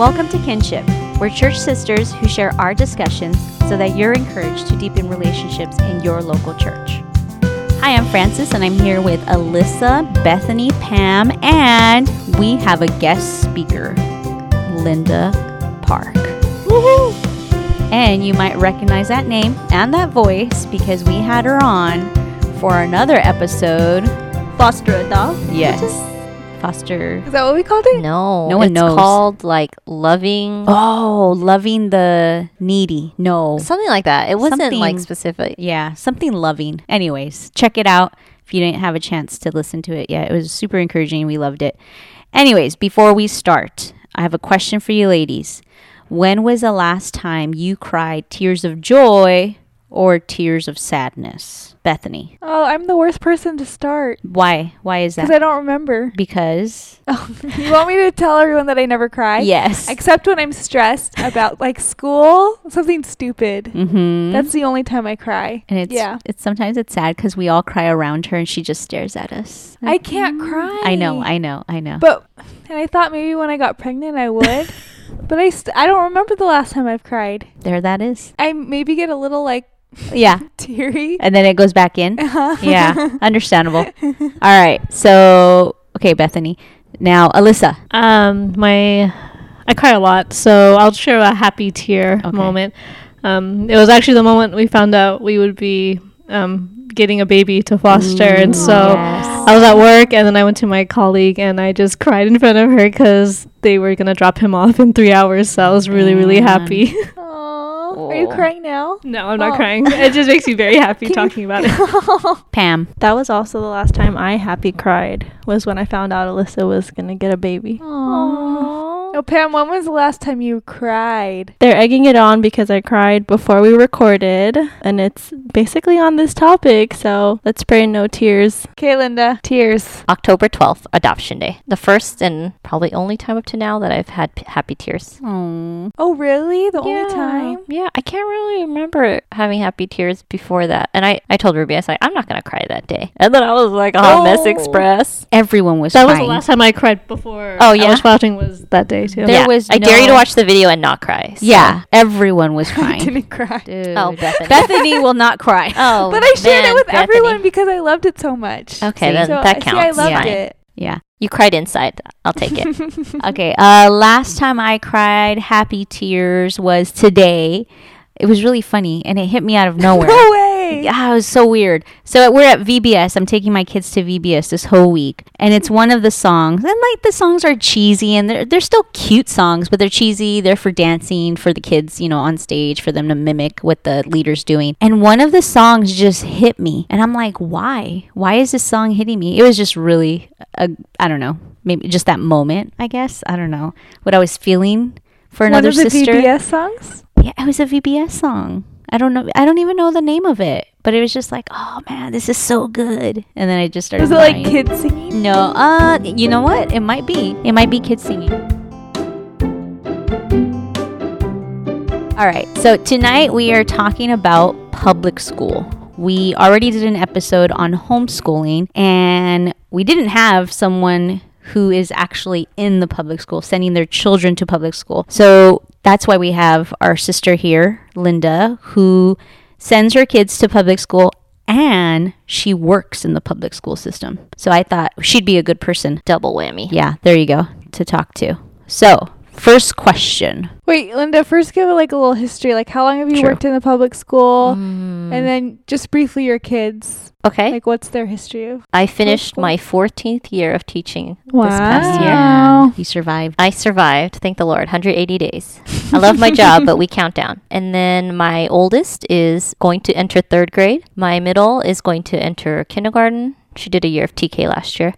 Welcome to Kinship. We're church sisters who share our discussions so that you're encouraged to deepen relationships in your local church. Hi, I'm Francis, and I'm here with Alyssa, Bethany, Pam, and we have a guest speaker, Linda Park. Woohoo! And you might recognize that name and that voice because we had her on for another episode. Foster a dog? Yes. Foster. Is that what we called it? No, No one it's knows. called like loving Oh, loving the needy. No. something like that. It wasn't Something- like specific. Yeah, something loving. Anyways, check it out if you didn't have a chance to listen to it yet. It was super encouraging. We loved it. Anyways, before we start, I have a question for you ladies. When was the last time you cried tears of joy or tears of sadness? Bethany. Oh, I'm the worst person to start Why? Why is that? because? I don't remember. because Oh, you want me to tell everyone that I never cry? yes. Except when I'm stressed about like school, something stupid. Mm-hmm. That's the only time I cry. and it's yeah. it's sometimes it's sad cuz we all cry around her and she just stares at us. I can't cry. I know, I know, I know. But and I thought maybe when I got pregnant I would, but I st- I don't remember the last time I've cried. there that is. I maybe get a little like Yeah. teary. And then it goes back in. Uh-huh. yeah, understandable. All right. So, okay, Bethany. Now, Alyssa. Um, my I cry a lot, so I'll share a happy tear Okay. moment. Um, it was actually the moment we found out we would be um getting a baby to foster, and so Yes. I was at work, and then I went to my colleague, and I just cried in front of her because they were gonna drop him off in three hours. So I was really, really Man. happy. Aw, Are you Oh. crying now? no, I'm not Oh. crying. It just makes me very happy talking about it. Pam. That was also the last time I happy cried was when I found out Alyssa was gonna get a baby. Aww. Oh, Pam, when was the last time you cried? They're egging it on because I cried before we recorded, and it's basically on this topic. So let's pray no tears. Okay, Linda. Tears. October 12th, Adoption Day. The first and probably only time up to now that I've had p- happy tears. Oh. Oh, really? The yeah. only time? Yeah, I can't really remember having happy tears before that. And I, I told Ruby, I was like, I'm not going to cry that day. And then I was like, oh, Mess Oh. Express. Everyone was That was the last time I cried before. Oh, I yeah? was watching was that day too. There yeah, was I dare you to watch the video and not cry. so- Yeah, everyone was I crying. didn't cry. Dude. Oh, Bethany. Bethany will not cry. Oh, But I shared man, it with Bethany. everyone because I loved it so much. Okay, See? then So, that see, counts. I loved Fine. it. Yeah. You cried inside. I'll take it. Okay. Uh, last time I cried happy tears was today. It was really funny, and it hit me out of nowhere. No Yeah, it was so weird. So uh, we're at VBS. I'm taking my kids to VBS this whole week, and it's one of the songs. And like the songs are cheesy, and they're they're still cute songs, but they're cheesy. They're for dancing for the kids, you know, on stage for them to mimic what the leader's doing. And one of the songs just hit me, and I'm like, why? Why is this song hitting me? It was just really, a, I don't know, maybe just that moment. I guess I don't know what I was feeling for another One of the sister. VBS songs? Yeah, it was a VBS song. I don't know. I don't even know the name of it, but it was just like, oh man, this is so good. And then I just started. Was it like kids singing? No, uh, you know what? It might be. It might be kids singing. All right. So tonight we are talking about public school. We already did an episode on homeschooling, and we didn't have someone who is actually in the public school sending their children to public school. So that's why we have our sister here, Linda, who sends her kids to public school and she works in the public school system. So I thought she'd be a good person. Double whammy. Yeah, there you go, to talk to. So, first question. Wait, Linda, first give like a little history. Like, how long have you Sure. worked in the public school? Mm, And then just briefly your kids. okay. Like, what's their history of? I finished my 14th year of teaching Wow. this past year. Wow. You survived. I survived, thank the Lord, 180 days. I love my job, but we count down. And then my oldest is going to enter third grade. My middle is going to enter kindergarten. She did a year of TK last year.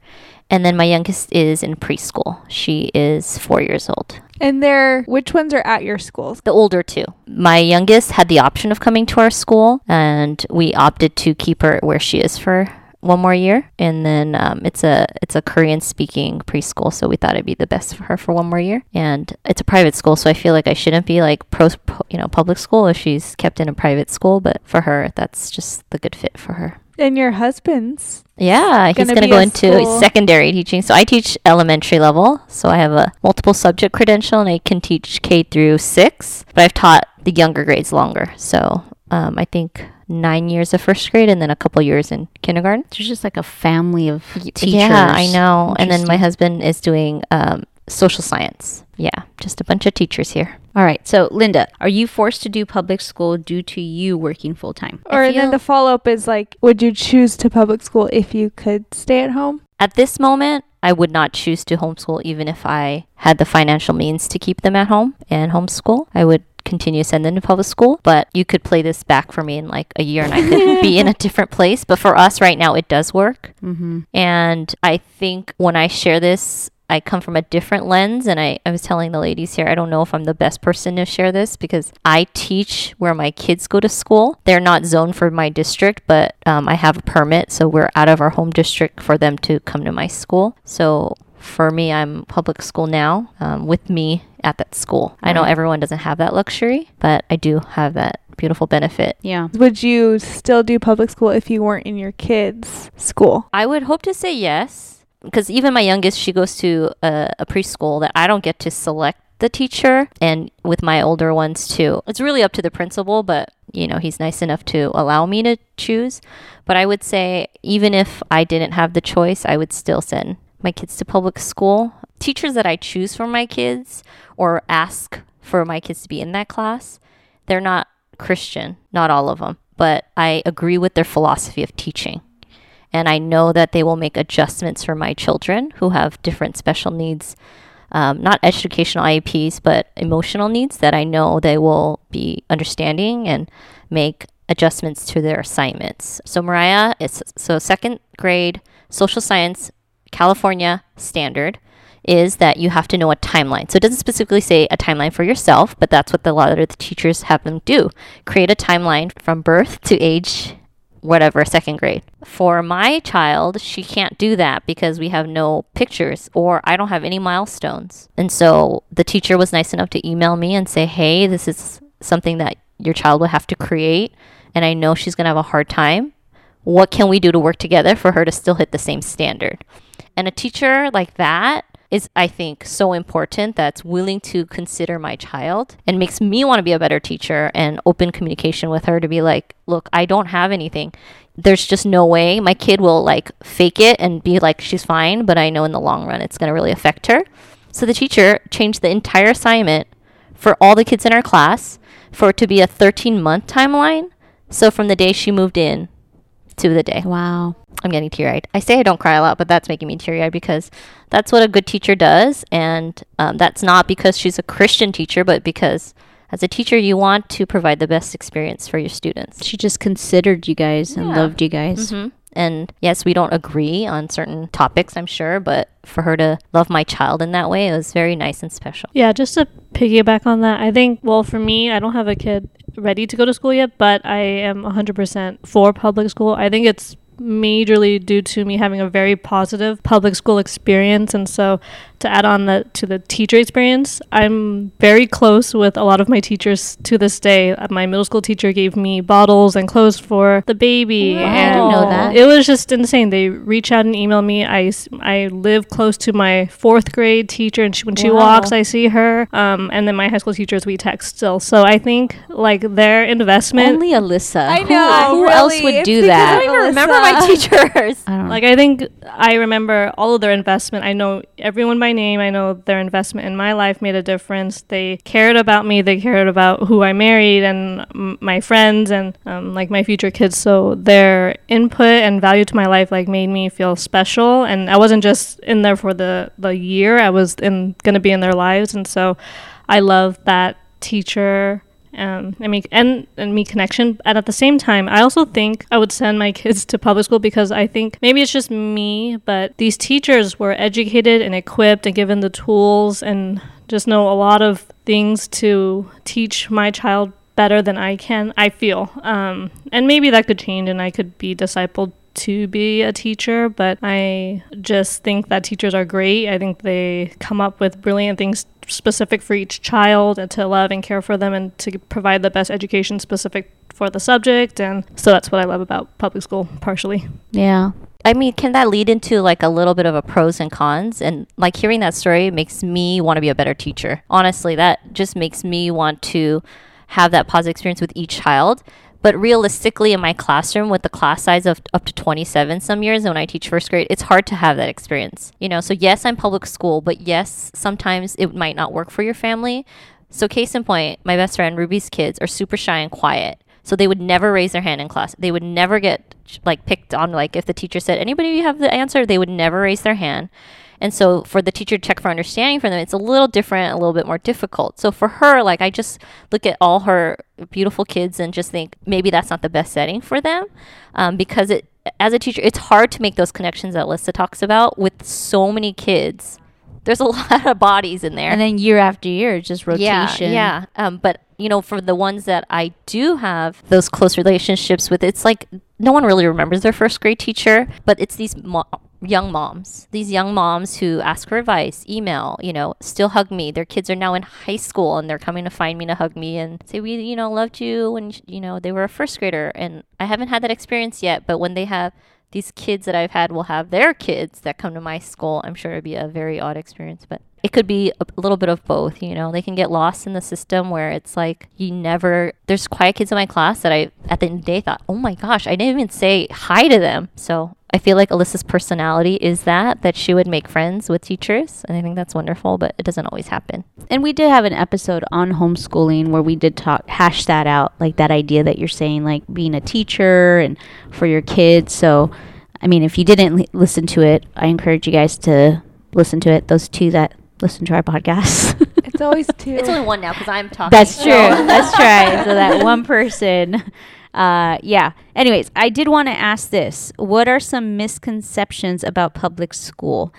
And then my youngest is in preschool. She is four years old. And they're, which ones are at your schools? The older two. My youngest had the option of coming to our school, and we opted to keep her where she is for one more year. And then um, it's a it's a Korean speaking preschool, so we thought it'd be the best for her for one more year. And it's a private school, so I feel like I shouldn't be like pro, pro- you know public school if she's kept in a private school, but for her that's just the good fit for her. And your husband's Yeah, he's Gonna going to go into school- secondary teaching. So I teach elementary level. So I have a multiple subject credential and I can teach K through six. But I've taught the younger grades longer. So um, I think nine years of first grade and then a couple years in kindergarten. There's just like a family of teachers. Yeah, I know. And then my husband is doing um, social science. Yeah, just a bunch of teachers here. All right. So, Linda, are you forced to do public school due to you working full time? or If then the follow up is like, would you choose to public school if you could stay at home? At this moment, I would not choose to homeschool even if I had the financial means to keep them at home and homeschool. I would continue to send them to public school, but you could play this back for me in like a year and I could be in a different place. But for us right now, it does work. Mm-hmm. And I think when I share this, I come from a different lens. And I, I was telling the ladies here, I don't know if I'm the best person to share this because I teach where my kids go to school. They're not zoned for my district, but um, I have a permit. So we're out of our home district for them to come to my school. So for me, I'm public school now um, with me at that school. I know everyone doesn't have that luxury, but I do have that beautiful benefit. Yeah. Would you still do public school if you weren't in your kids' school? I would hope to say yes, because even my youngest, she goes to a, a preschool that I don't get to select the teacher, and with my older ones too. It's really up to the principal, but you know, he's nice enough to allow me to choose. But I would say, even if I didn't have the choice, I would still send my kids to public school. Teachers that I choose for my kids or ask for my kids to be in that class, they're not Christian, not all of them, but I agree with their philosophy of teaching and I know that they will make adjustments for my children who have different special needs, um, not educational IEPs, but emotional needs that I know they will be understanding and make adjustments to their assignments. So Mariah, so second grade social science California standard is that you have to know a timeline. So it doesn't specifically say a timeline for yourself, but that's what a lot of the teachers have them do. Create a timeline from birth to age whatever, second grade. For my child, she can't do that because we have no pictures or I don't have any milestones. And so the teacher was nice enough to email me and say, hey, this is something that your child will have to create. And I know she's going to have a hard time. What can we do to work together for her to still hit the same standard? And a teacher like that is, I think, so important that's willing to consider my child and makes me want to be a better teacher and open communication with her to be like, look, I don't have anything. There's just no way my kid will like fake it and be like, she's fine, but I know in the long run it's going to really affect her. So the teacher changed the entire assignment for all the kids in our class for it to be a 13 month timeline. So from the day she moved in to the day. Wow. I'm getting teary eyed. I say I don't cry a lot, but that's making me teary eyed because that's what a good teacher does. And um, that's not because she's a Christian teacher, but because as a teacher, you want to provide the best experience for your students. She just considered you guys and loved you guys. hmm And yes, we don't agree on certain topics, I'm sure, but for her to love my child in that way, it was very nice and special. Yeah, just to piggyback on that, I think, well, for me, I don't have a kid ready to go to school yet, but I am 100% for public school. I think it's majorly due to me having a very positive public school experience. And so to add on the, to the teacher experience, I'm very close with a lot of my teachers to this day. Uh, My middle school teacher gave me bottles and clothes for the baby. Wow. I didn't know that. It was just insane. They reach out and email me. I, I live close to my fourth grade teacher, and she, when she Wow. walks, I see her. Um, and then my high school teachers, we text still. So I think like their investment. Only Alyssa. I Who- know, Who, else really. would It's do because that? I don't even remember my my teachers. I don't know. like I think I remember all of their investment. I know everyone by name. I know their investment in my life made a difference. They cared about me. They cared about who I married and m- my friends and um, like my future kids. So their input and value to my life like made me feel special. And I wasn't just in there for the the year. I was in gonna be in their lives. And so I love that teacher um, and me and, and me connection. And at the same time, I also think I would send my kids to public school because I think maybe it's just me, but these teachers were educated and equipped and given the tools and just know a lot of things to teach my child better than I can. I feel, um, and maybe that could change, and I could be discipled to be a teacher, but I just think that teachers are great. I think they come up with brilliant things specific for each child and to love and care for them and to provide the best education specific for the subject. And so that's what I love about public school, partially. Yeah. I mean, can that lead into like a little bit of a pros and cons? And like hearing that story makes me want to be a better teacher. Honestly, that just makes me want to have that positive experience with each child. But realistically, in my classroom with the class size of up to 27 some years, when I teach first grade, it's hard to have that experience. You know, so yes, I'm public school, but yes, sometimes it might not work for your family. So, case in point, my best friend Ruby's kids are super shy and quiet. So they would never raise their hand in class. They would never get like picked on. Like if the teacher said, "Anybody have the answer?" They would never raise their hand. And so for the teacher to check for understanding for them, it's a little different, a little bit more difficult. So for her, like I just look at all her beautiful kids and just think maybe that's not the best setting for them, um, because it as a teacher, it's hard to make those connections that Lissa talks about with so many kids. There's a lot of bodies in there. And then year after year, just rotation. Yeah, yeah. Um, but you know, for the ones that I do have those close relationships with, it's like no one really remembers their first grade teacher, but it's these mo- young moms, these young moms who ask for advice, email, you know, still hug me. Their kids are now in high school and they're coming to find me to hug me and say, we, you know, loved you when, you know, they were a first grader. And I haven't had that experience yet, but when they have these kids that I've had will have their kids that come to my school, I'm sure it'd be a very odd experience, but it could be a little bit of both, you know. They can get lost in the system where it's like you never there's quiet kids in my class that I at the end of the day thought, "Oh my gosh, I didn't even say hi to them." So, I feel like Alyssa's personality is that that she would make friends with teachers, and I think that's wonderful, but it doesn't always happen. And we did have an episode on homeschooling where we did talk hash that out, like that idea that you're saying, like being a teacher and for your kids. So, I mean, if you didn't li- listen to it, I encourage you guys to listen to it. Those two that listen to our podcast. It's always two. It's only one now because I'm talking. That's true. That's right. So that one person. Uh, yeah. Anyways, I did want to ask this: What are some misconceptions about public school?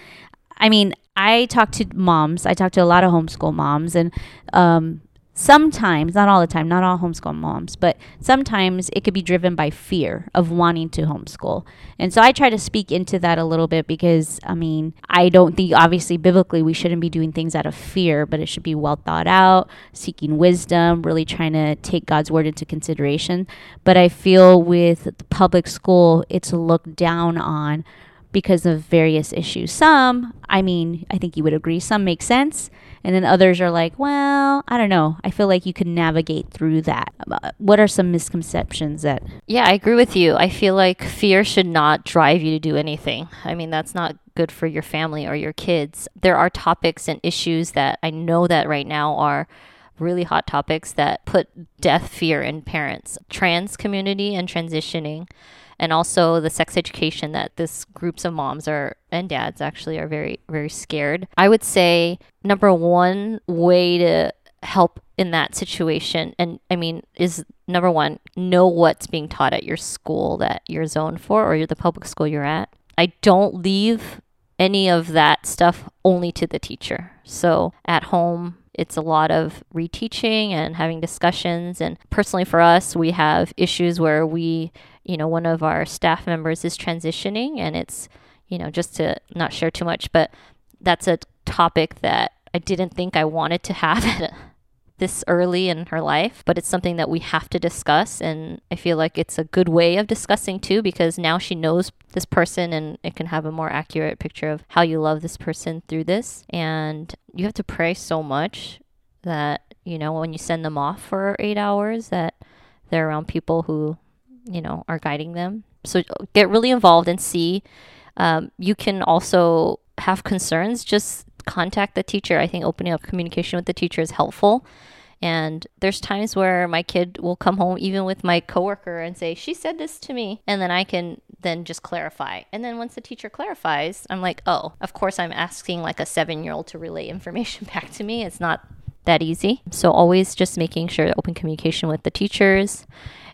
I mean, I talk to moms. I talk to a lot of homeschool moms, and um, sometimes, not all the time, not all homeschool moms, but sometimes it could be driven by fear of wanting to homeschool. And so I try to speak into that a little bit because, I mean, I don't think, obviously, biblically, we shouldn't be doing things out of fear, but it should be well thought out, seeking wisdom, really trying to take God's word into consideration. But I feel with public school, it's looked down on because of various issues. Some, I mean, I think you would agree, some make sense. And then others are like, well, I don't know. I feel like you can navigate through that. Uh, What are some misconceptions that Yeah, I agree with you. I feel like fear should not drive you to do anything. I mean, that's not good for your family or your kids. There are topics and issues that I know that right now are really hot topics that put death fear in parents, trans community and transitioning and also the sex education that this groups of moms are and dads actually are very very scared. I would say number one way to help in that situation and I mean is number one know what's being taught at your school that you're zoned for or the public school you're at. I don't leave any of that stuff only to the teacher. So at home it's a lot of reteaching and having discussions and personally for us we have issues where we you know one of our staff members is transitioning and it's you know just to not share too much but that's a topic that I didn't think I wanted to have this early in her life, but it's something that we have to discuss. And I feel like it's a good way of discussing too, because now she knows this person and it can have a more accurate picture of how you love this person through this. And you have to pray so much that, you know, when you send them off for eight hours, that they're around people who, you know, are guiding them. So get really involved and see. Um, you can also have concerns, just contact the teacher. I think opening up communication with the teacher is helpful. And there's times where my kid will come home even with my coworker and say, "She said this to me." And then I can then just clarify. And then once the teacher clarifies, I'm like, "Oh, of course I'm asking like a 7-year-old to relay information back to me. It's not that easy." So always just making sure open communication with the teachers.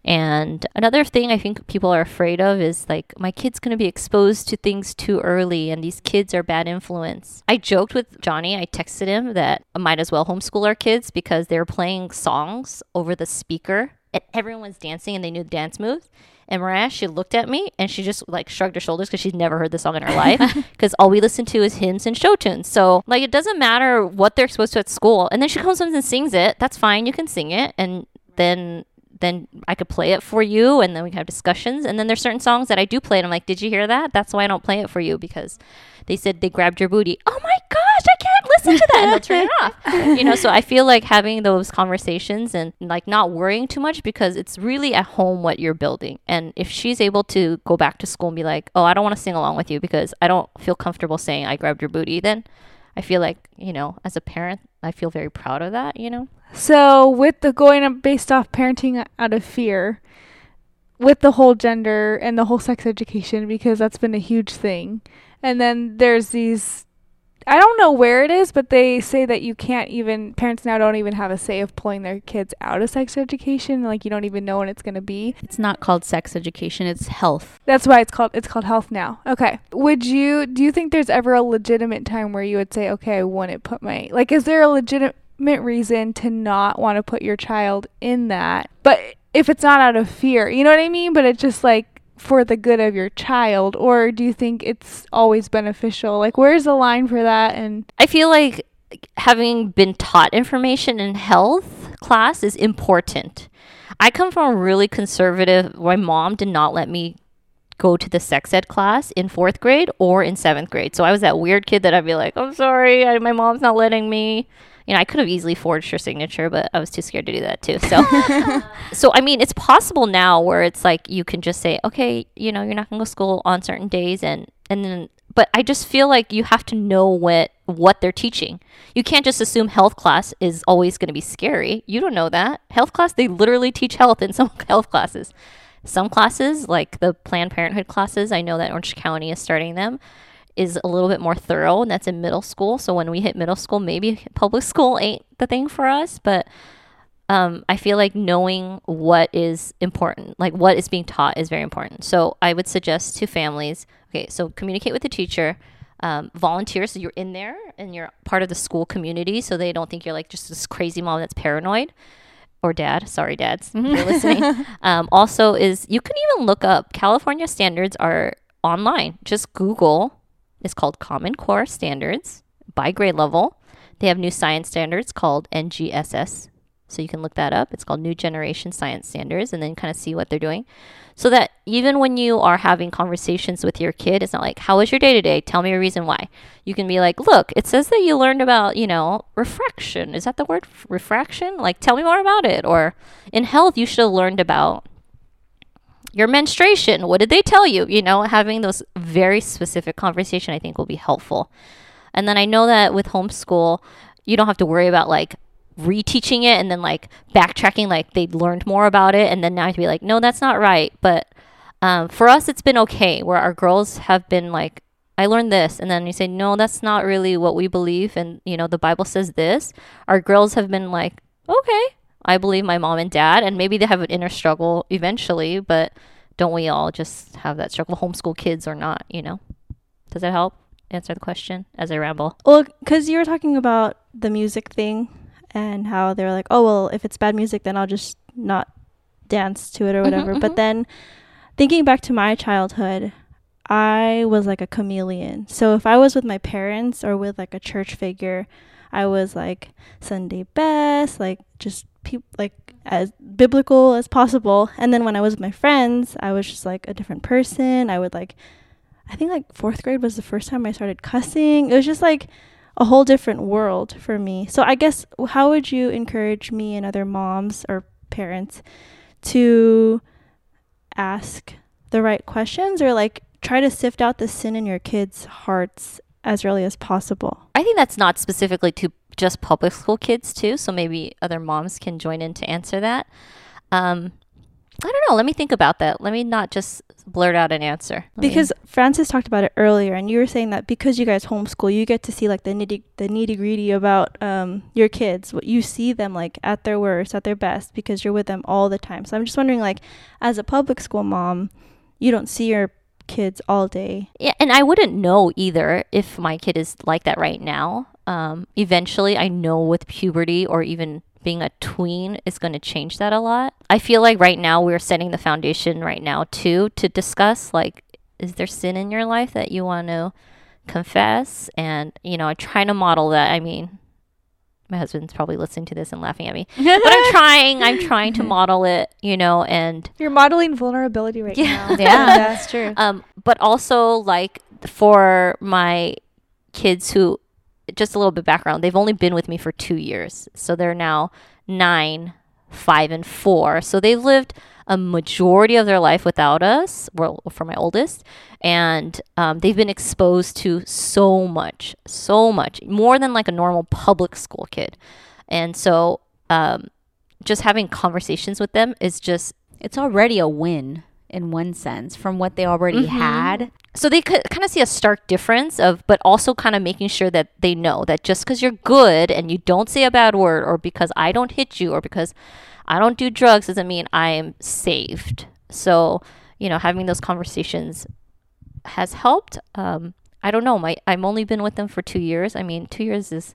And another thing I think people are afraid of is like, my kid's going to be exposed to things too early, and these kids are bad influence. I joked with Johnny, I texted him that I might as well homeschool our kids because they were playing songs over the speaker, and everyone was dancing and they knew the dance moves. And Mariah, she looked at me and she just like shrugged her shoulders because she'd never heard the song in her life. Because all we listen to is hymns and show tunes. So like it doesn't matter what they're exposed to at school. And then she comes home and sings it. That's fine. You can sing it. And then then I could play it for you and then we can have discussions. And then there's certain songs that I do play and I'm like, did you hear that? That's why I don't play it for you because they said they grabbed your booty. Oh my can't listen to that. And they'll turn it off. You know, so I feel like having those conversations and like not worrying too much because it's really at home what you're building. And if she's able to go back to school and be like, oh, I don't want to sing along with you because I don't feel comfortable saying I grabbed your booty, then I feel like, you know, as a parent, I feel very proud of that, you know? So with the going up based off parenting out of fear, with the whole gender and the whole sex education, because that's been a huge thing. And then there's these I don't know where it is, but they say that you can't even parents now don't even have a say of pulling their kids out of sex education. Like you don't even know when it's gonna be. It's not called sex education, it's health. That's why it's called it's called health now. Okay. Would you do you think there's ever a legitimate time where you would say, okay, I want to put my like is there a legitimate reason to not want to put your child in that? But if it's not out of fear, you know what I mean? But it's just like for the good of your child or do you think it's always beneficial? Like where's the line for that and I feel like having been taught information in health class is important. I come from a really conservative my mom did not let me go to the sex ed class in fourth grade or in seventh grade. So I was that weird kid that I'd be like, I'm sorry, I, my mom's not letting me you know, I could have easily forged her signature, but I was too scared to do that too. So, so I mean, it's possible now where it's like you can just say, okay, you know, you're not gonna go to school on certain days, and and then, but I just feel like you have to know what what they're teaching. You can't just assume health class is always going to be scary. You don't know that health class. They literally teach health in some health classes. Some classes, like the Planned Parenthood classes, I know that Orange County is starting them is a little bit more thorough, and that's in middle school. So when we hit middle school, maybe public school ain't the thing for us, but um, I feel like knowing what is important, like what is being taught, is very important. So I would suggest to families okay, so communicate with the teacher, um, volunteer so you're in there and you're part of the school community so they don't think you're like just this crazy mom that's paranoid or dad. Sorry, dads, you're listening. Um, also, is you can even look up California standards are online. Just Google is called Common Core Standards by grade level. They have new science standards called NGSS. So you can look that up. It's called New Generation Science Standards and then kind of see what they're doing. So that even when you are having conversations with your kid, it's not like, how was your day today? Tell me a reason why. You can be like, look, it says that you learned about, you know, refraction. Is that the word? Refraction? Like, tell me more about it. Or in health, you should have learned about your menstruation. What did they tell you? You know having those very specific conversation i think will be helpful. And then i know that with homeschool you don't have to worry about like reteaching it and then like backtracking like they learned more about it. And then now to be like no that's not right. But um, for us it's been okay where our girls have been like i learned this. And then you say no that's not really what we believe. And you know the bible says this. Our girls have been like okay I believe my mom and dad, and maybe they have an inner struggle eventually, but don't we all just have that struggle, homeschool kids or not, you know? Does that help answer the question as I ramble? Well, because you were talking about the music thing and how they were like, oh, well, if it's bad music, then I'll just not dance to it or whatever. Mm-hmm, but mm-hmm. then thinking back to my childhood, I was like a chameleon. So if I was with my parents or with like a church figure, I was like Sunday best, like just like as biblical as possible. And then when I was with my friends, I was just like a different person. I would like I think like 4th grade was the first time I started cussing. It was just like a whole different world for me. So I guess how would you encourage me and other moms or parents to ask the right questions or like try to sift out the sin in your kids' hearts as early as possible? I think that's not specifically to just public school kids too, so maybe other moms can join in to answer that. Um, I don't know. Let me think about that. Let me not just blurt out an answer. Let because me... Francis talked about it earlier, and you were saying that because you guys homeschool, you get to see like the nitty the nitty gritty about um, your kids. What you see them like at their worst, at their best, because you're with them all the time. So I'm just wondering, like, as a public school mom, you don't see your kids all day. Yeah, and I wouldn't know either if my kid is like that right now. Um, eventually, I know with puberty or even being a tween is going to change that a lot. I feel like right now we're setting the foundation right now too to discuss like, is there sin in your life that you want to confess? And, you know, I'm trying to model that. I mean, my husband's probably listening to this and laughing at me. but I'm trying. I'm trying to model it, you know, and You're modeling vulnerability right Yeah. now. Yeah, that's true. um, but also like for my kids who, just a little bit background, they've only been with me for two years, so they're now nine, five, and four. So they've lived a majority of their life without us. Well, for my oldest, and um, they've been exposed to so much, so much more than like a normal public school kid, and so um, just having conversations with them is just It's already a win in one sense from what they already Mm-hmm. had. so they could kind of see a stark difference of but also kind of making sure that they know that just because you're good and you don't say a bad word or because i don't hit you or because i don't do drugs doesn't mean i am saved so you know having those conversations has helped um, i don't know my i've only been with them for two years i mean two years is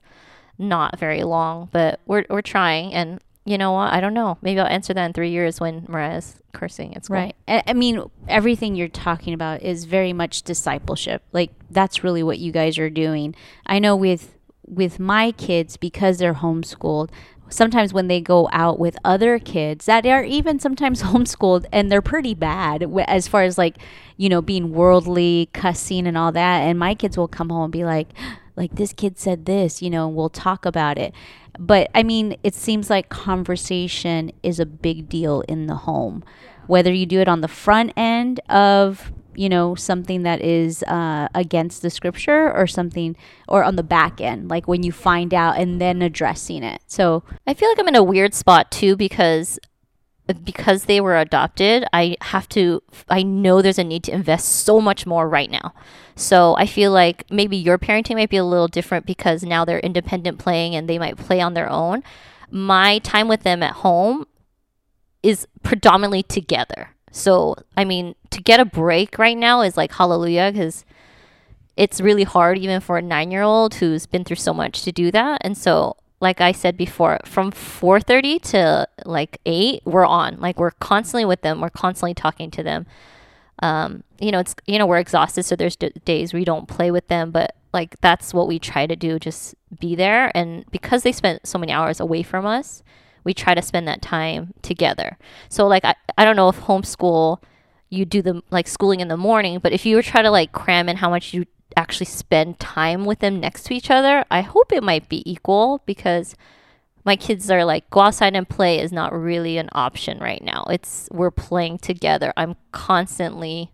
not very long but we're, we're trying and you know what i don't know maybe i'll answer that in three years when mariah's cursing school Right. I, mean, everything you're talking about is very much discipleship. Like that's really what you guys are doing. I know with with my kids because they're homeschooled, sometimes when they go out with other kids that are even sometimes homeschooled and they're pretty bad as far as like, you know, being worldly, cussing and all that, and my kids will come home and be like like this kid said this, you know, we'll talk about it. But I mean, it seems like conversation is a big deal in the home. Whether you do it on the front end of, you know, something that is uh, against the scripture or something, or on the back end, like when you find out and then addressing it. So, I feel like I'm in a weird spot too because because they were adopted, I have to I know there's a need to invest so much more right now. So I feel like maybe your parenting might be a little different because now they're independent playing and they might play on their own. My time with them at home is predominantly together. So, I mean, to get a break right now is like hallelujah because it's really hard even for a nine year old who's been through so much to do that. And so, like I said before, from 4:30 to like 8, we're on. Like we're constantly with them. We're constantly talking to them. Um, you know, it's you know, we're exhausted so there's d- days we don't play with them, but like that's what we try to do, just be there and because they spent so many hours away from us, we try to spend that time together. So like I, I don't know if homeschool you do the like schooling in the morning, but if you were try to like cram in how much you actually spend time with them next to each other, I hope it might be equal because my kids are like go outside and play is not really an option right now. It's we're playing together. I'm constantly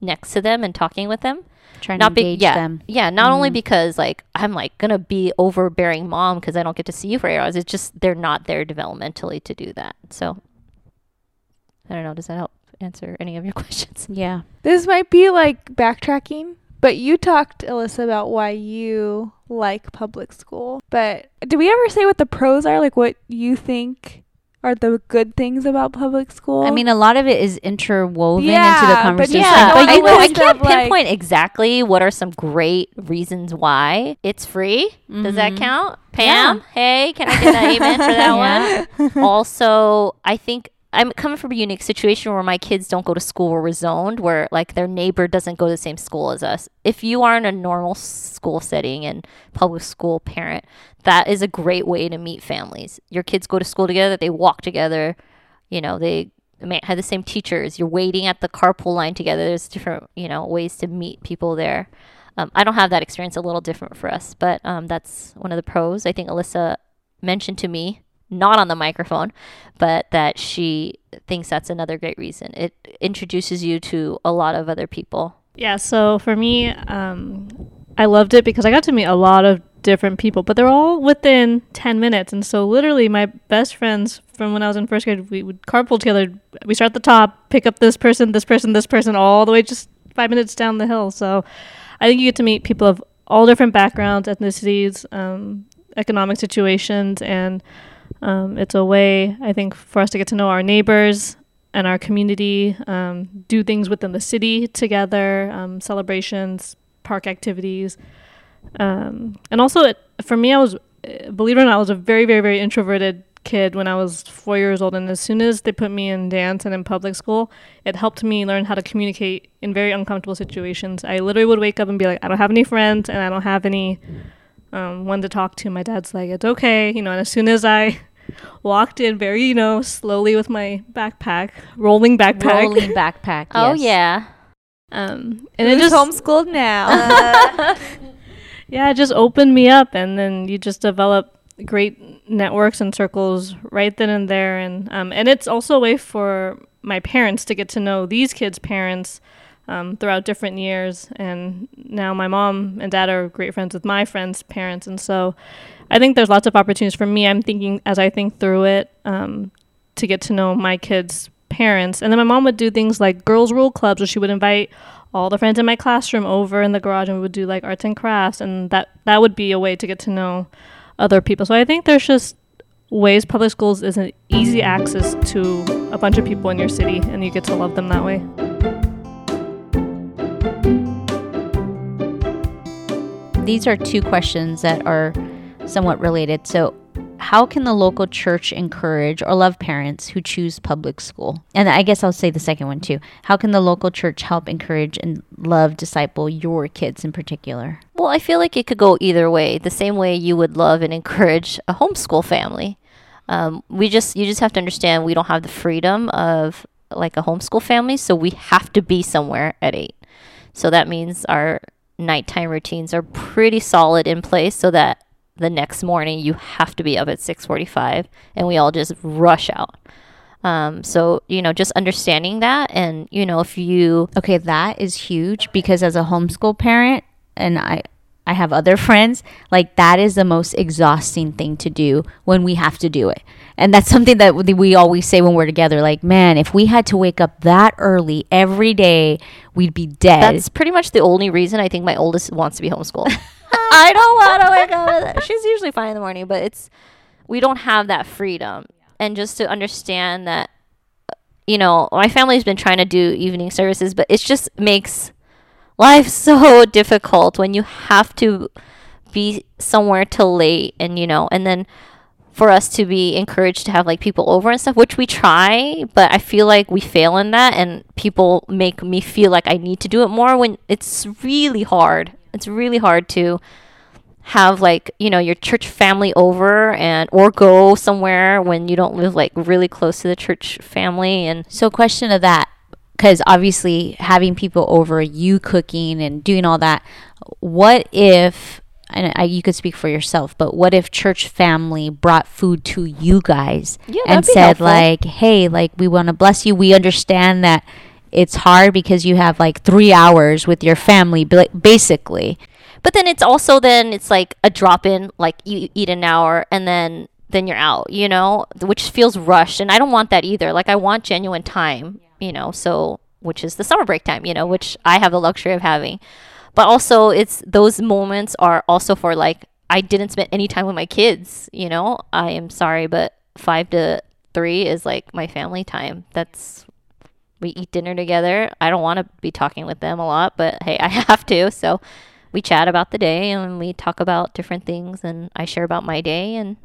next to them and talking with them. trying Not to be engage yeah them. yeah. Not only mm-hmm. because like I'm like gonna be overbearing mom because I don't get to see you for eight hours. It's just they're not there developmentally to do that. So I don't know. Does that help answer any of your questions? Yeah. This might be like backtracking, but you talked, Alyssa, about why you like public school. But did we ever say what the pros are? Like what you think are the good things about public school? I mean, a lot of it is interwoven Yeah, into the conversation. just Yeah, but you know, I can't of, like- pinpoint exactly what are some great reasons why it's free. Does that Mhm. count? Pam, hey, can I get an amen for that one? Also, I think I'm coming from a unique situation where my kids don't go to school where we're zoned, where like their neighbor doesn't go to the same school as us. If you are in a normal school setting and public school parent, that is a great way to meet families. Your kids go to school together, they walk together, you know, they may have the same teachers. You're waiting at the carpool line together. There's different, you know, ways to meet people there. Um, I don't have that experience. A little different for us, but um, that's one of the pros. I think Alyssa mentioned to me, not on the microphone, but that she thinks that's another great reason. It introduces you to a lot of other people. Yeah, so for me, um, I loved it because I got to meet a lot of different people, but they're all within 10 minutes. And so, literally, my best friends from when I was in first grade, we would carpool together. We start at the top, pick up this person, this person, this person, all the way just five minutes down the hill. So, I think you get to meet people of all different backgrounds, ethnicities, um, economic situations, and um, it's a way, I think, for us to get to know our neighbors and our community, um, do things within the city together, um, celebrations, park activities. Um, and also, it, for me, I was, uh, believe it or not, I was a very, very, very introverted kid when I was four years old. And as soon as they put me in dance and in public school, it helped me learn how to communicate in very uncomfortable situations. I literally would wake up and be like, I don't have any friends and I don't have any um, one to talk to. My dad's like, it's okay, you know. And as soon as I walked in, very you know slowly with my backpack, rolling backpack, Rolling backpack. Oh yes. yeah. um, and Who's it just homeschooled now. yeah, it just opened me up, and then you just develop great networks and circles right then and there, and um, and it's also a way for my parents to get to know these kids' parents um, throughout different years, and now my mom and dad are great friends with my friends' parents, and so I think there's lots of opportunities for me. I'm thinking as I think through it um, to get to know my kids' parents, and then my mom would do things like girls' rule clubs, where she would invite all the friends in my classroom over in the garage and we would do like arts and crafts and that that would be a way to get to know other people. So i think there's just ways. Public schools is an easy access to a bunch of people in your city and you get to love them that way. These are two questions that are somewhat related. So, how can the local church encourage or love parents who choose public school? And I guess I'll say the second one too. How can the local church help encourage and love disciple your kids in particular? Well, I feel like it could go either way. The same way you would love and encourage a homeschool family. Um, we just you just have to understand we don't have the freedom of like a homeschool family, so we have to be somewhere at eight. So that means our nighttime routines are pretty solid in place, so that the next morning you have to be up at six forty-five, and we all just rush out. Um, so you know, just understanding that, and you know, if you Okay, that is huge because as a homeschool parent, and I, I have other friends, like that is the most exhausting thing to do when we have to do it. And that's something that we we always say when we're together. Like, man, if we had to wake up that early every day, we'd be dead. That's pretty much the only reason I think my oldest wants to be homeschooled. I don't want to wake up. She's usually fine in the morning, but it's we don't have that freedom. And just to understand that, you know, my family's been trying to do evening services, but it just makes life so difficult when you have to be somewhere till late, and you know, and then for us to be encouraged to have like people over and stuff, which we try, but I feel like we fail in that and people make me feel like I need to do it more when it's really hard. It's really hard to have like, you know, your church family over and or go somewhere when you don't live like really close to the church family and So, question of that, because obviously having people over, you cooking and doing all that. What if, and I, you could speak for yourself, but what if church family brought food to you guys Yeah, and said helpful. like, "Hey, like we want to bless you. We understand that." It's hard because you have like three hours with your family, basically. But then it's also then it's like a drop in, like you eat an hour and then then you're out, you know, which feels rushed, and I don't want that either. Like I want genuine time, you know. So which is the summer break time, you know, which I have the luxury of having. But also, it's those moments are also for like I didn't spend any time with my kids, you know. I am sorry, but five to three is like my family time. That's we eat dinner together. I don't want to be talking with them a lot, but hey, I have to. So we chat about the day and we talk about different things, and I share about my day, and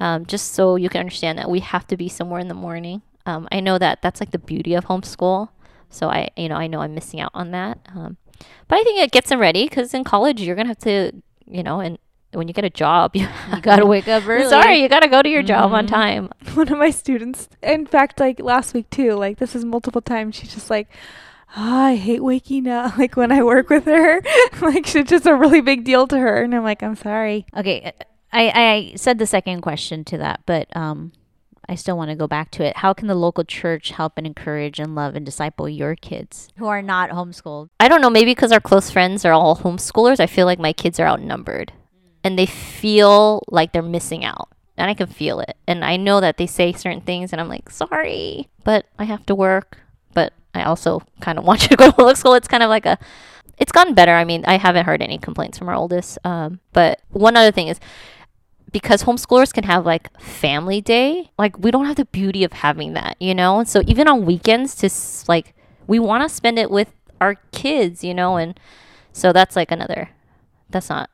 um, just so you can understand that we have to be somewhere in the morning. Um, I know that that's like the beauty of homeschool. So I, you know, I know I'm missing out on that. Um, but I think it gets them ready because in college you're gonna have to, you know, and when you get a job, you, You gotta wake up early. Sorry, you gotta go to your job on Mhm. time. One of my students, in fact, like last week too, like this is multiple times. She's just like, "Ah, I hate waking up. Like when I work with her, like it's just a really big deal to her. And I'm like, I'm sorry. Okay, I, I said the second question to that, but um, I still want to go back to it. How can the local church help and encourage and love and disciple your kids who are not homeschooled? I don't know, maybe because our close friends are all homeschoolers, I feel like my kids are outnumbered and they feel like they're missing out. And I can feel it. And I know that they say certain things and I'm like, sorry, but I have to work. But I also kind of want you to go to public school. It's kind of like a, it's gotten better. I mean, I haven't heard any complaints from our oldest. Um, but one other thing is, because homeschoolers can have like family day, like we don't have the beauty of having that, you know? So even on weekends, to like, we want to spend it with our kids, you know? And so that's like another, that's not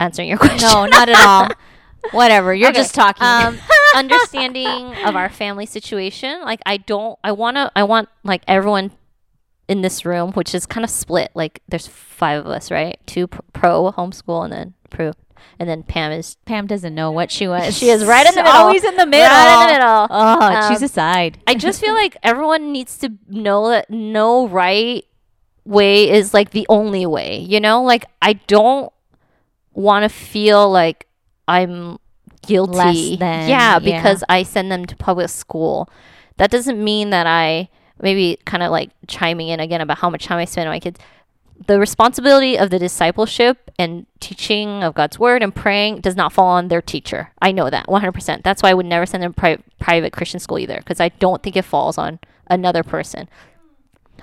answering your question. No, not at all. Whatever. You're Okay, just talking. Um, understanding of our family situation, like I don't, I want to, I want like everyone in this room, which is kind of split. Like there's five of us, right? Two pro homeschool and then pro, and then Pam is Pam doesn't know what she was. she is right in the middle, Always in the middle. right in the middle. Oh, choose Um, a side. I just feel like everyone needs to know that no right way is like the only way, you know? Like I don't want to feel like I'm guilty. Than, yeah, yeah. because I send them to public school. That doesn't mean that I maybe kind of like chiming in again about how much time I spend on my kids. The responsibility of the discipleship and teaching of God's word and praying does not fall on their teacher. I know that 100%. That's why I would never send them pri- private Christian school either because I don't think it falls on another person.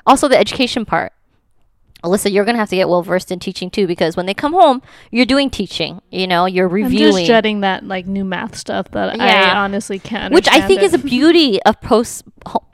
Also, the education part. Alyssa, you're gonna have to get well versed in teaching too, because when they come home, you're doing teaching. You know, you're I'm reviewing, just dreading that like new math stuff that Yeah. I honestly can't. which I think is a beauty of post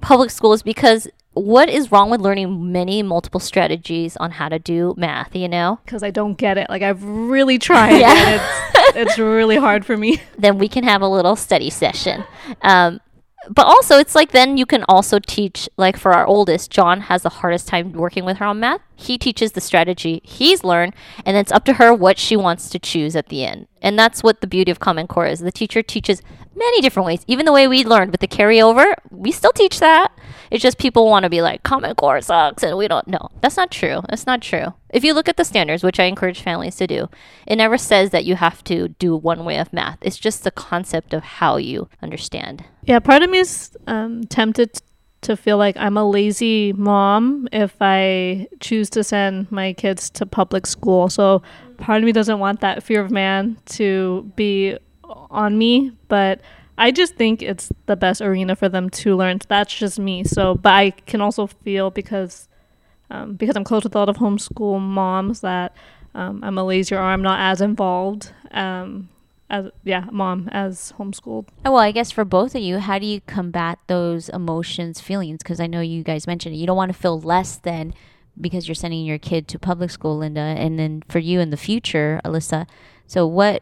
public schools because what is wrong with learning many multiple strategies on how to do math? You know, because I don't get it. Like I've really tried, Yeah. and it's it's really hard for me. then we can have a little study session. Um, but also, it's like then you can also teach, like for our oldest, John has the hardest time working with her on math. He teaches the strategy he's learned, and then it's up to her what she wants to choose at the end. And that's what the beauty of Common Core is. The teacher teaches many different ways. Even the way we learned with the carryover, we still teach that. It's just people want to be like, Common Core sucks, and we don't know. That's not true. That's not true. If you look at the standards, which I encourage families to do, it never says that you have to do one way of math. It's just the concept of how you understand. Yeah, part of me is um, tempted to feel like I'm a lazy mom if I choose to send my kids to public school. So part of me doesn't want that fear of man to be on me, but I just think it's the best arena for them to learn. That's just me. So, but I can also feel because um, because I'm close with a lot of homeschool moms that um, I'm a lazier or I'm not as involved. Um, as yeah, mom as homeschooled. Oh, well, I guess for both of you, how do you combat those emotions, feelings? Because I know you guys mentioned it. You don't want to feel less than because you're sending your kid to public school, Linda, and then for you in the future, Alyssa. So what?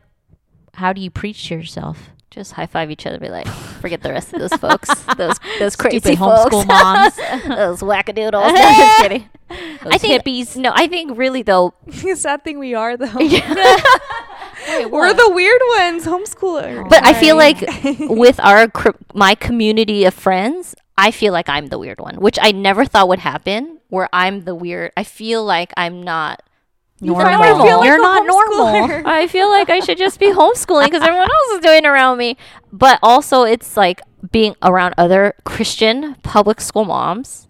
How do you preach to yourself? Just high five each other, be like, forget the rest of those folks, those those crazy Stupid folks. homeschool moms. those wackadoodles. No, just kidding. Those I think hippies. No, I think really though, Sad thing we are though. Wait, We're the weird ones, homeschooler. Oh but I feel like with our cr- my community of friends, I feel like I'm the weird one, which I never thought would happen. Where I'm the weird, I feel like I'm not You normal. like You're not normal. I feel like I should just be homeschooling because everyone else is doing around me. But also, it's like being around other Christian public school moms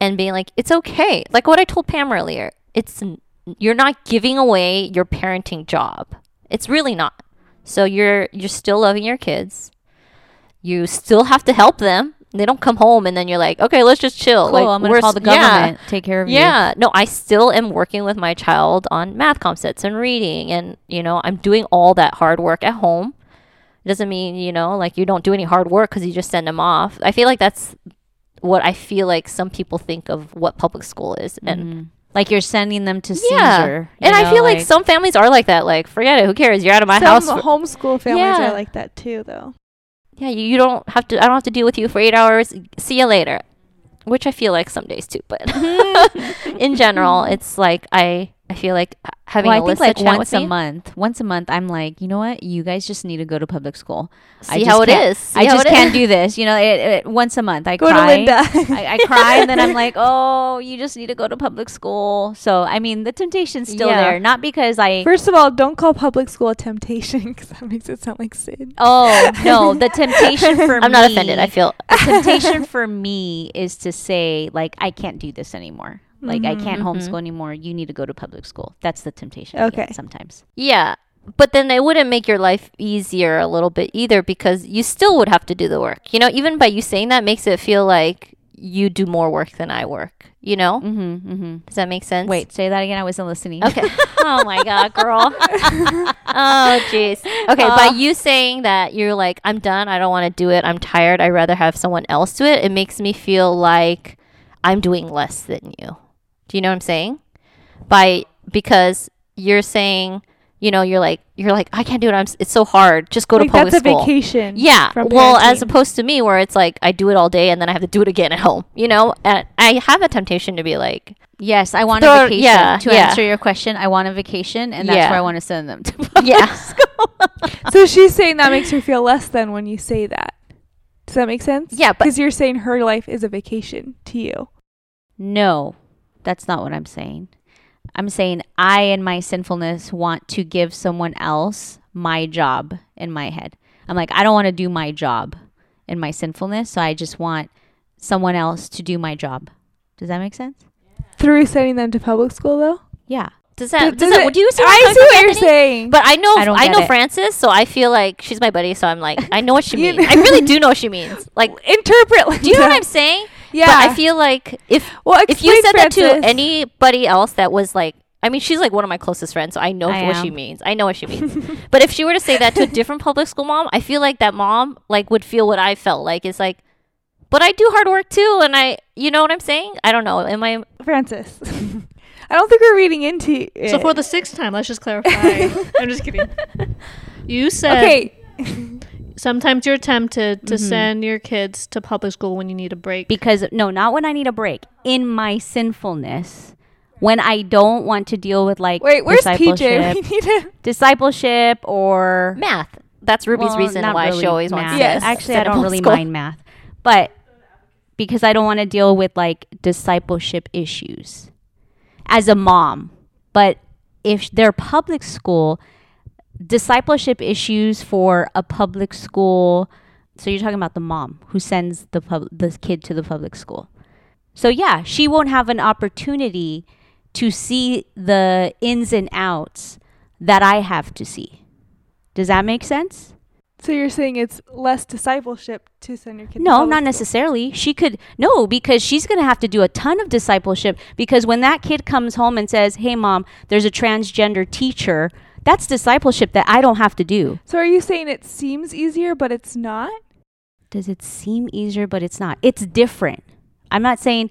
and being like, it's okay. Like what I told Pam earlier, it's you're not giving away your parenting job. It's really not. So you're you're still loving your kids. You still have to help them. They don't come home and then you're like, okay, let's just chill. Cool, like I'm gonna we're call the s- yeah. government. Take care of you. Yeah, no, I still am working with my child on math concepts and reading, and you know, I'm doing all that hard work at home. It doesn't mean you know, like you don't do any hard work because you just send them off. I feel like that's what I feel like some people think of what public school is, and Mhm. Like you're sending them to yeah, Caesar. you and I feel like, some families are like that. Like, forget it, who cares? You're out of my Some house. for- homeschool families Yeah. are like that too, though. Yeah, you, you don't have to. I don't have to deal with you for eight hours. See you later. Which I feel like some days too, but mm-hmm. in general, it's like I I feel like uh, having well, I Alyssa think like chat once with a me, month. Once a month, I'm like, you know what? You guys just need to go to public school. I see just how it. See I just can't do this. You know, it, it, once a month I Go cry. to Linda. I, I cry and then I'm like, oh, you just need to go to public school. So I mean, the temptation's still Yeah. there, not because I. First of all, don't call public school a temptation because that makes it sound like sin. oh no, the temptation for me. I'm not offended. I feel the temptation for me is to say like I can't do this anymore. Like I can't Mhm. homeschool anymore. You need to go to public school. That's the temptation. Okay. sometimes. yeah, but then it wouldn't make your life easier a little bit either because you still would have to do the work. You know, even by you saying that makes it feel like you do more work than I work. You know, Mm-hmm. Mm-hmm. does that make sense? Wait, say that again. I wasn't listening. Okay. oh my god, girl. oh jeez. Okay, by you saying that you're like, I'm done. I don't want to do it. I'm tired. I'd rather have someone else do it. It makes me feel like I'm doing less than you. Do you know what I'm saying? By because you're saying you know, you're like you're like I can't do it. I'm it's so hard. Just go like to public that's school. a vacation. Yeah. Well, as opposed to me, where it's like I do it all day and then I have to do it again at home. You know, and I have a temptation to be like, Yes, I want Throw- a vacation. yeah, to yeah. answer your question, I want a vacation, and that's Yeah. where I want to send them to. public Yeah. school. So she's saying that makes her feel less than when you say that. Does that make sense? Yeah, because you're saying her life is a vacation to you. no, that's not what I'm saying. I'm saying I, in my sinfulness, want to give someone else my job in my head. I'm like, I don't want to do my job in my sinfulness, so I just want someone else to do my job. Does that make sense? Through sending them to public school, though. Yeah. does that? Does Does, that? it- Would you see? where I see what you're saying. But I know I I, know it. Frances, so I feel like she's my buddy. So I'm like, I know what she means. I really do know what she means. Like, interpret. do you know what I'm saying? Yeah. But I feel like if well, if you explain, said that to anybody else that was like I mean, she's like one of my closest friends, so I know I what she means. I know what she means. but if she were to say that to a different public school mom, I feel like that mom like would feel what I felt like. It's like, but I do hard work too, and I, you know what I'm saying? I don't know. Am I? Francis. I don't think we're reading into it. So for the sixth time, let's just clarify. I'm just kidding. You said okay, sometimes you're tempted to Mhm. send your kids to public school when you need a break. because no, not when I need a break. In my sinfulness, when I don't want to deal with like wait, where's PJ? discipleship, We need to. discipleship or Math. That's Ruby's well, reason why really she always math. wants Yes. to Actually, I don't really school. mind math, but because I don't want to deal with like discipleship issues as a mom. But if they're public school, discipleship issues for a public school. So you're talking about the mom who sends the pub- the kid to the public school. So yeah, she won't have an opportunity to see the ins and outs that I have to see. Does that make sense? So you're saying it's less discipleship to send your kid? No, not school. necessarily. She could no, because she's going to have to do a ton of discipleship because when that kid comes home and says, "Hey mom, there's a transgender teacher." That's discipleship that I don't have to do. So are you saying it seems easier, but it's not? Does it seem easier but it's not. It's different. I'm not saying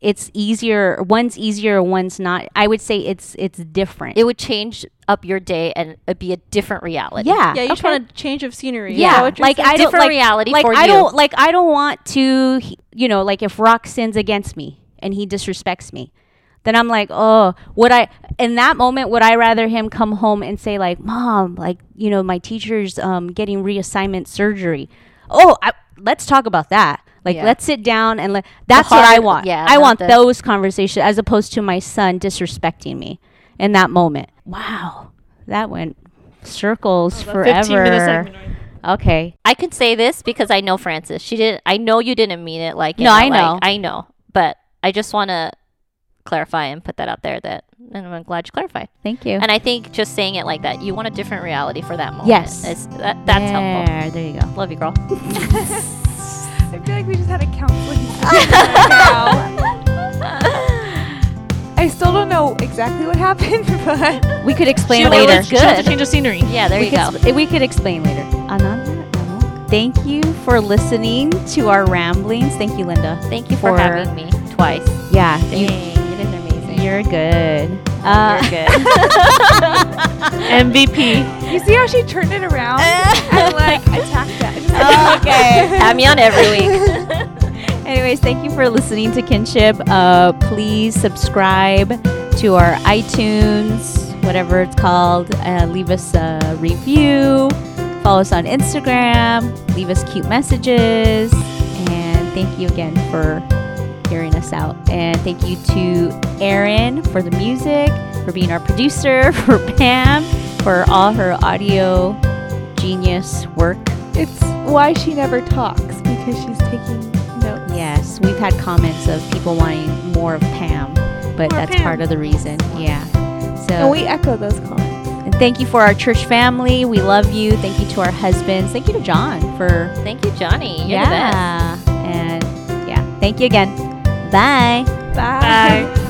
it's easier, one's easier, one's not. I would say it's it's different. It would change up your day and it'd be a different reality. yeah. Yeah, you just want a change of scenery. yeah, Is that what you're like saying? I don't Different like reality like for I you. don't like I don't want to you know like if Rock sins against me and he disrespects me, then I'm like oh would I in that moment would I rather him come home and say like mom like you know my teacher's um getting reassignment surgery, oh I, let's talk about that. Like Yeah. let's sit down and let that's what I want. yeah, I want the- those conversations as opposed to my son disrespecting me in that moment. Wow, that went circles About 15 forever. minute segment, right? Okay. I could say this because I know Francis. She didn't. I know you didn't mean it like. No, a, I like- know. I know. But I just want to clarify and put that out there. That, and I'm glad you clarified. Thank you. And I think just saying it like that, you want a different reality for that moment. Yes. Is- that, that's helpful. there, There you go. Love you, girl. I feel like we just had a counseling session. I still don't know exactly what happened, but We could explain She later. was She has to change the scenery. Yeah, there we you could, go. sp- we could explain later. And on that note, thank you for listening to our ramblings. Thank you, Linda. Thank you for, for- having me twice. Yeah, you're good. Uh, You're good. MVP. you see how she turned it around and like attacked that. Just okay. Have me on every week. Anyways, thank you for listening to Kinship. Uh, please subscribe to our iTunes, whatever it's called. Uh, leave us a review. Follow us on Instagram. Leave us cute messages. And thank you again for hearing us out. And thank you to Erin for the music, for being our producer, for Pam, for all her audio genius work. It's why she never talks because she's taking notes. Yes, we've had comments of people wanting more of Pam, but More that's Pam. part of the reason. Yeah. So And we echo those comments. and thank you for our church family. We love you. Thank you to our husbands. Thank you to John for Thank you, Johnny. You're the best. yeah. And yeah, thank you again. Bye. Bye. Bye.